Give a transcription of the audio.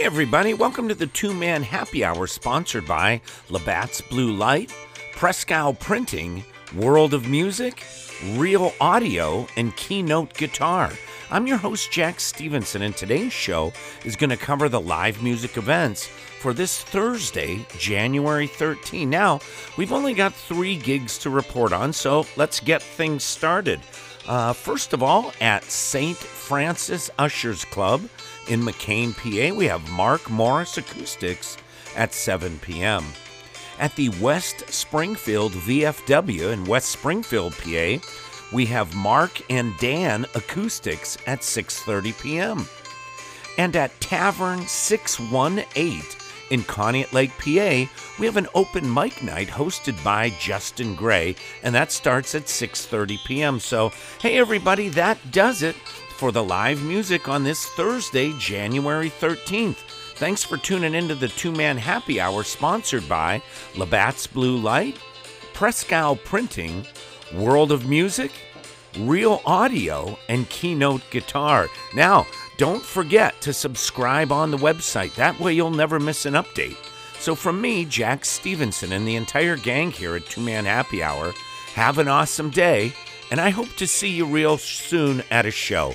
Hey, everybody, welcome to the two man happy hour sponsored by Labatt's Blue Light, Prescal Printing, World of Music, Real Audio, and Keynote Guitar. I'm your host, Jack Stevenson, and today's show is going to cover the live music events for this Thursday, January 13. Now, we've only got three gigs to report on, so let's get things started. Uh, first of all, at St. Francis Ushers Club in McCain, PA, we have Mark Morris Acoustics at 7 p.m. At the West Springfield VFW in West Springfield, PA, we have Mark and Dan Acoustics at 6:30 p.m. And at Tavern 618 in Conneaut Lake, PA, we have an open mic night hosted by Justin Gray, and that starts at 6:30 p.m. So, hey everybody, that does it for the live music on this Thursday, January 13th. Thanks for tuning into the two-man happy hour sponsored by Labatt's Blue Light, Prescal Printing, World of Music, Real Audio, and Keynote Guitar. Now, don't forget to subscribe on the website. That way you'll never miss an update. So, from me, Jack Stevenson, and the entire gang here at Two Man Happy Hour, have an awesome day, and I hope to see you real soon at a show.